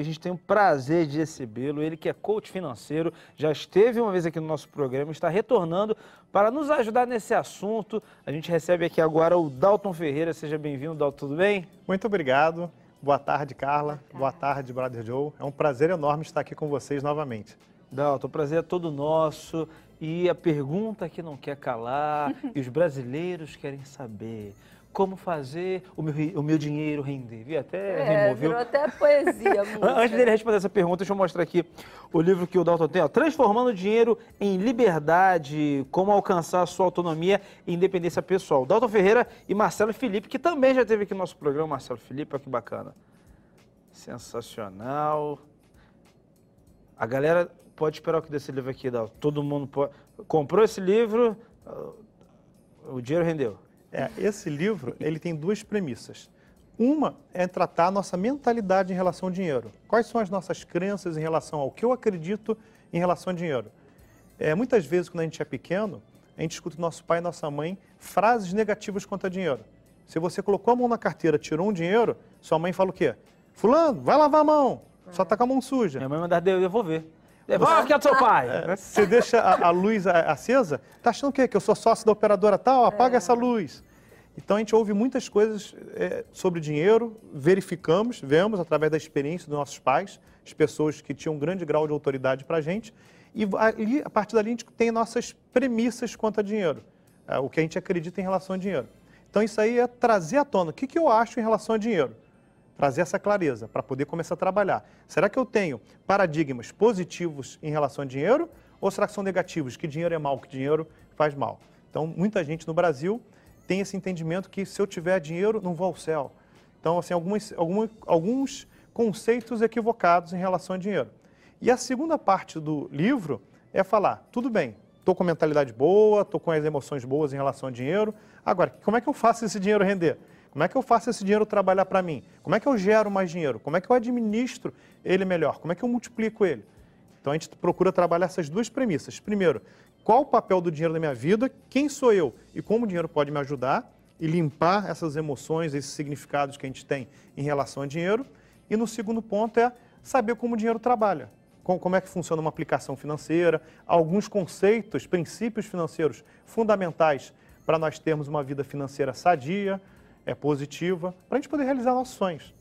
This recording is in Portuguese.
A gente tem o prazer de recebê-lo, ele que é coach financeiro, já esteve uma vez aqui no nosso programa, está retornando para nos ajudar nesse assunto. A gente recebe aqui agora o Dalton Ferreira. Seja bem-vindo, Dalton, tudo bem? Muito obrigado. Boa tarde, Carla. Boa tarde, Brother Joe. É um prazer enorme estar aqui com vocês novamente. Dalton, o prazer é todo nosso. E a pergunta que não quer calar, e os brasileiros querem saber como fazer o meu, o meu dinheiro render. Vi até é, rimou, viu? até poesia. Antes dele responder essa pergunta, deixa eu mostrar aqui o livro que o Dalton tem, ó, Transformando o Dinheiro em Liberdade, como alcançar a sua autonomia e independência pessoal. Dalton Ferreira e Marcelo Felipe, que também já esteve aqui no nosso programa. Marcelo Felipe, olha que bacana. Sensacional. A galera pode esperar o que desse livro aqui, Dalton. Todo mundo pode... comprou esse livro, o dinheiro rendeu. É, esse livro ele tem duas premissas. Uma é tratar a nossa mentalidade em relação ao dinheiro. Quais são as nossas crenças em relação ao que eu acredito em relação ao dinheiro? É, muitas vezes, quando a gente é pequeno, a gente escuta nosso pai e nossa mãe frases negativas quanto a dinheiro. Se você colocou a mão na carteira, tirou um dinheiro, sua mãe fala o quê? Fulano, vai lavar a mão, só tá com a mão suja. Minha mãe mandar devolver. Devolve aqui é do seu pai. É, você deixa a, a luz acesa, tá achando o quê? Que eu sou sócio da operadora tal? Apaga é. essa luz. Então a gente ouve muitas coisas é, sobre dinheiro, verificamos, vemos através da experiência dos nossos pais, as pessoas que tinham um grande grau de autoridade para a gente, e ali, a partir dali a gente tem nossas premissas quanto a dinheiro, é, o que a gente acredita em relação a dinheiro. Então isso aí é trazer à tona o que, que eu acho em relação a dinheiro, trazer essa clareza para poder começar a trabalhar. Será que eu tenho paradigmas positivos em relação a dinheiro ou será que são negativos, que dinheiro é mal, que dinheiro faz mal? Então muita gente no Brasil tem esse entendimento que se eu tiver dinheiro, não vou ao céu. Então, assim, alguns, alguns, alguns conceitos equivocados em relação a dinheiro. E a segunda parte do livro é falar, tudo bem, estou com mentalidade boa, estou com as emoções boas em relação ao dinheiro, agora, como é que eu faço esse dinheiro render? Como é que eu faço esse dinheiro trabalhar para mim? Como é que eu gero mais dinheiro? Como é que eu administro ele melhor? Como é que eu multiplico ele? Então a gente procura trabalhar essas duas premissas. Primeiro, qual o papel do dinheiro na minha vida, quem sou eu e como o dinheiro pode me ajudar e limpar essas emoções, esses significados que a gente tem em relação ao dinheiro. E no segundo ponto é saber como o dinheiro trabalha, como é que funciona uma aplicação financeira, alguns conceitos, princípios financeiros fundamentais para nós termos uma vida financeira sadia, é positiva, para a gente poder realizar nossos sonhos.